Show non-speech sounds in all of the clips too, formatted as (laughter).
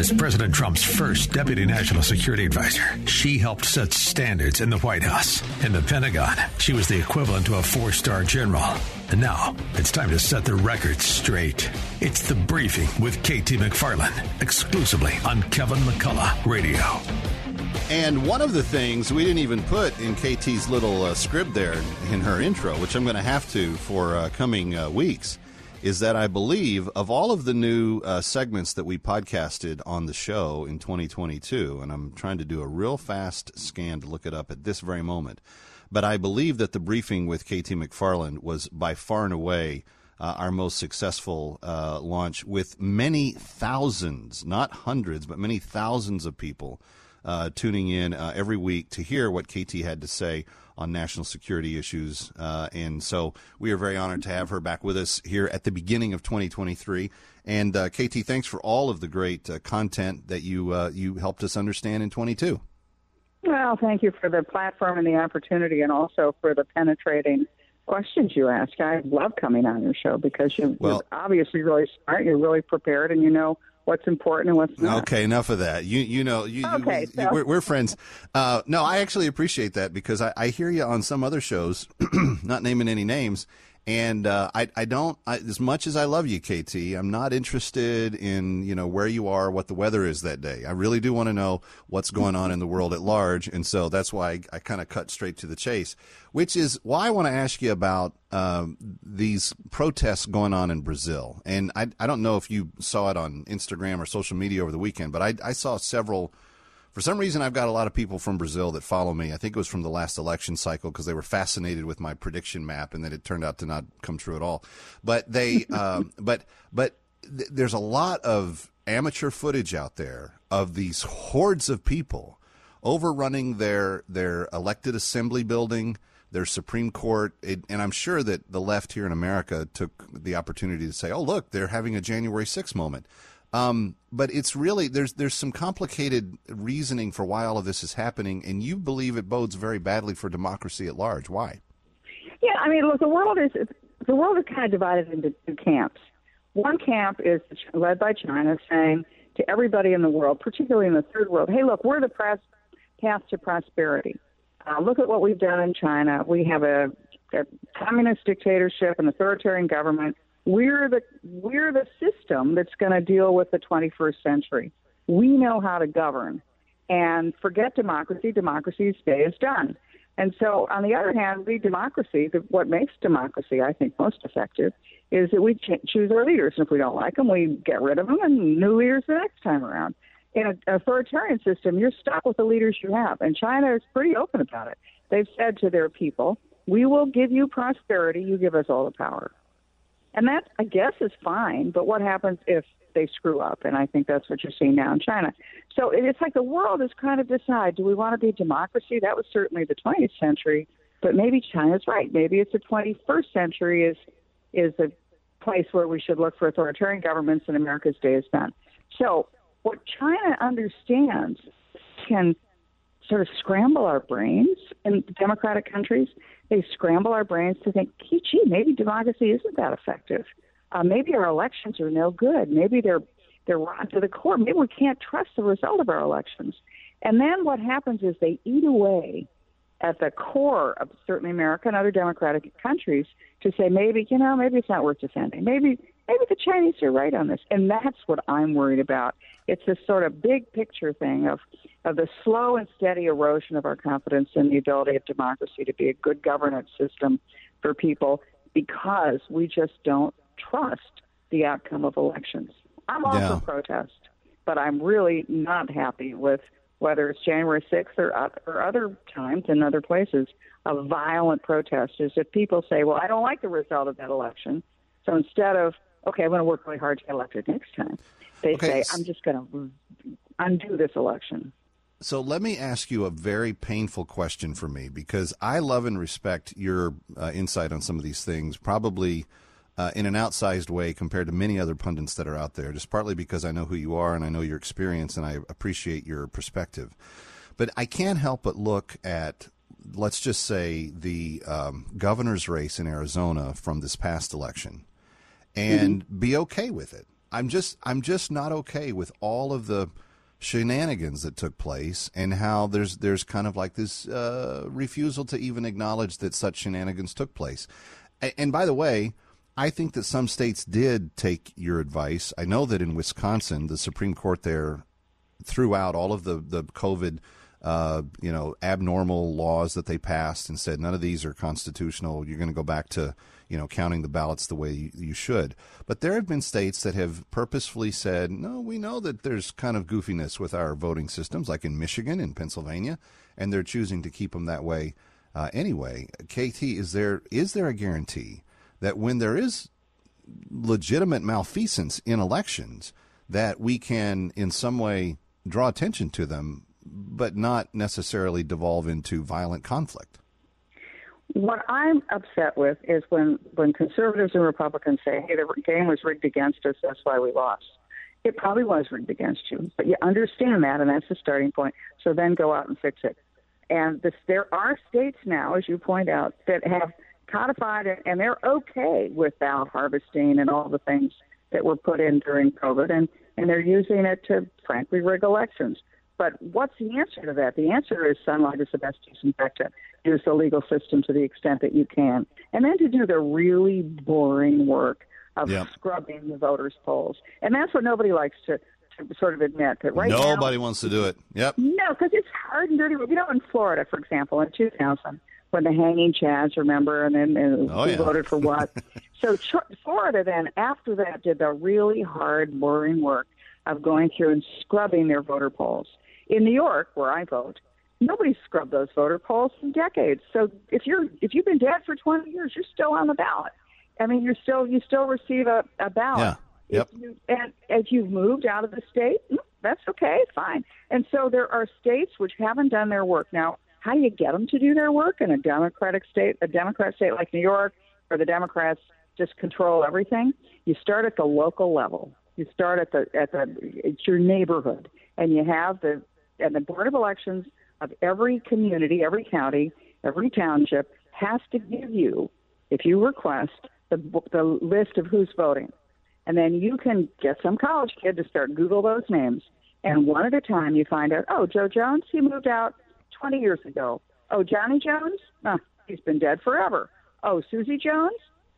As President Trump's first deputy national security advisor, she helped set standards in the White House. In the Pentagon, she was the equivalent to a four star general. And now, it's time to set the record straight. It's The Briefing with KT McFarland, exclusively on Kevin McCullough Radio. And one of the things we didn't even put in KT's little uh, script there in her intro, which I'm going to have to for uh, coming uh, weeks, is that I believe of all of the new uh, segments that we podcasted on the show in 2022, and I'm trying to do a real fast scan to look it up at this very moment, but I believe that the briefing with KT McFarland was by far and away. Uh, our most successful uh, launch with many thousands, not hundreds, but many thousands of people uh, tuning in uh, every week to hear what KT had to say on national security issues. Uh, and so we are very honored to have her back with us here at the beginning of 2023. And uh, KT, thanks for all of the great uh, content that you uh, you helped us understand in 22. Well, thank you for the platform and the opportunity, and also for the penetrating questions you ask. I love coming on your show because you, Well- you're obviously really smart. You're really prepared, and you know what's important and what's not. Okay, enough of that. You you know you, Okay, you- so- we're, we're friends. Uh, no, I actually appreciate that because I, I hear you on some other shows, (clears throat) not naming any names, and uh, I I don't I, as much as I love you, KT. I'm not interested in you know where you are, what the weather is that day. I really do want to know what's going on in the world at large, and so that's why I, I kind of cut straight to the chase, which is why I want to ask you about um, these protests going on in Brazil. And I, I don't know if you saw it on Instagram or social media over the weekend, but I, I saw several. For some reason, I've got a lot of people from Brazil that follow me. I think it was from the last election cycle because they were fascinated with my prediction map, and that it turned out to not come true at all. But they, (laughs) um, but but th- there's a lot of amateur footage out there of these hordes of people overrunning their their elected assembly building, their Supreme Court, it, and I'm sure that the left here in America took the opportunity to say, "Oh, look, they're having a January 6th moment." Um, but it's really there's there's some complicated reasoning for why all of this is happening, and you believe it bodes very badly for democracy at large. Why? Yeah, I mean, look, the world is the world is kind of divided into two camps. One camp is led by China, saying to everybody in the world, particularly in the third world, "Hey, look, we're the pres- path to prosperity. Uh, look at what we've done in China. We have a, a communist dictatorship, an authoritarian government. We're the we're the system that's going to deal with the 21st century. We know how to govern, and forget democracy. Democracy's day is done." And so, on the other hand, we democracy, the, what makes democracy, I think, most effective, is that we ch- choose our leaders. And if we don't like them, we get rid of them and new leaders the next time around. In an authoritarian system, you're stuck with the leaders you have. And China is pretty open about it. They've said to their people, we will give you prosperity, you give us all the power. And that, I guess, is fine. But what happens if they screw up? And I think that's what you're seeing now in China. So it's like the world is kind of decide: do we want to be a democracy? That was certainly the 20th century, but maybe China's right. Maybe it's the 21st century is is a place where we should look for authoritarian governments, and America's day is done. So what China understands can sort of scramble our brains in democratic countries. They scramble our brains to think, gee, gee maybe democracy isn't that effective. Uh, maybe our elections are no good. Maybe they're they're rotten to the core. Maybe we can't trust the result of our elections. And then what happens is they eat away at the core of certainly America and other democratic countries to say maybe you know maybe it's not worth defending. Maybe maybe the Chinese are right on this, and that's what I'm worried about. It's this sort of big picture thing of of the slow and steady erosion of our confidence in the ability of democracy to be a good governance system for people because we just don't trust the outcome of elections. I'm all Yeah. for protest, but I'm really not happy with whether it's January 6th or, or other times in other places, a violent protest is if people say, well, I don't like the result of that election. So instead of okay, I'm going to work really hard to get elected next time. They Okay. say, I'm just going to undo this election. So let me ask you a very painful question for me because I love and respect your uh, insight on some of these things, probably uh, in an outsized way compared to many other pundits that are out there, just partly because I know who you are and I know your experience and I appreciate your perspective. But I can't help but look at, let's just say, the um, governor's race in Arizona from this past election and be okay with it. I'm just I'm just not okay with all of the shenanigans that took place and how there's there's kind of like this uh, refusal to even acknowledge that such shenanigans took place. A- And by the way, I think that some states did take your advice. I know that in Wisconsin, the Supreme Court there threw out all of the the COVID, uh, you know, abnormal laws that they passed and said none of these are constitutional. You're going to go back to you know counting the ballots the way you, you should. But there have been states that have purposefully said, no, we know that there's kind of goofiness with our voting systems, like in Michigan and Pennsylvania, and they're choosing to keep them that way uh, anyway. KT, is there is there a guarantee that when there is legitimate malfeasance in elections that we can in some way draw attention to them but not necessarily devolve into violent conflict What I'm upset with is when, when conservatives and Republicans say, hey, the game was rigged against us, that's why we lost. It probably was rigged against you, but you understand that, and that's the starting point. So then go out and fix it. And this, there are states now, as you point out, that have codified it, and they're okay with ballot harvesting and all the things that were put in during COVID, and, and they're using it to, frankly, rig elections. But what's the answer to that? The answer is sunlight is the best disinfectant. Use the legal system to the extent that you can. And then to do the really boring work of Yep. scrubbing the voters' polls. And that's what nobody likes to, to sort of admit. That right now, nobody wants to do it yep no, because it's hard and dirty. You know, in Florida, for example, in 2000, when the hanging chads, remember, and then uh, Oh, who yeah. voted for what. (laughs) so Ch- Florida then, after that, did the really hard, boring work of going through and scrubbing their voter polls. In New York, where I vote, nobody scrubbed those voter polls in decades. So if you're if you've been dead for 20 years, you're still on the ballot. I mean, you're still you still receive a, a ballot. Yeah. Yep. If you, and if you've moved out of the state, mm, that's okay, fine. And so there are states which haven't done their work. Now, how do you get them to do their work in a Democratic state, a Democrat state like New York, where the Democrats just control everything? You start at the local level. You start at the at the it's your neighborhood, and you have the and the board of elections of every community, every county, every township has to give you, if you request, the the list of who's voting and then you can get some college kid to start Google those names. And one at a time, you find out, oh, Joe Jones, he moved out 20 years ago. Oh, Johnny Jones, he's been dead forever. Oh, Susie Jones,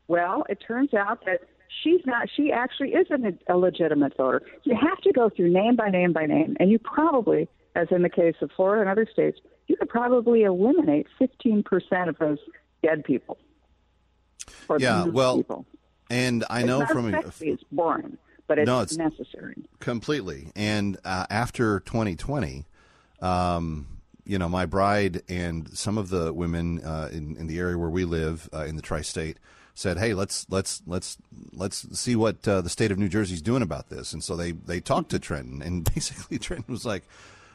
well, it turns out that she's not. She actually isn't a legitimate voter. You have to go through name by name by name, and you probably, as in the case of Florida and other states, you could probably eliminate 15% of those dead people. Yeah, well, people. and i It's know from a, sexy, it's boring, but it's, No, it's- necessary. completely. And uh, after 2020, um, you know, my bride and some of the women uh, in, in the area where we live uh, in the tri-state said, "Hey, let's let's let's let's see what uh, the state of New Jersey's doing about this." And so they they talked to Trenton, and (laughs) basically Trenton was like.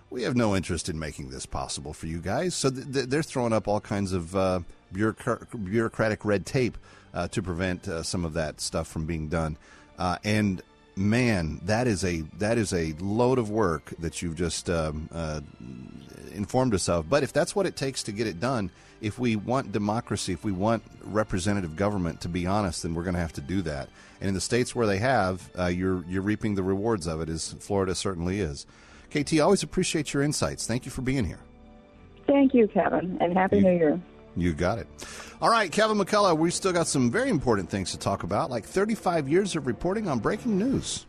We have no interest in making this possible for you guys. So th- th- they're throwing up all kinds of uh, bureaucra- bureaucratic red tape uh, to prevent uh, some of that stuff from being done. Uh, and man, that is a that is a load of work that you've just um, uh, informed us of. But if that's what it takes to get it done, if we want democracy, if we want representative government to be honest, then we're going to have to do that. And in the states where they have, uh, you're you're reaping the rewards of it, as Florida certainly is. KT, always appreciate your insights. Thank you for being here. Thank you, Kevin, and Happy New Year. You got it. All right, Kevin McCullough, we still got some very important things to talk about, like 35 years of reporting on breaking news.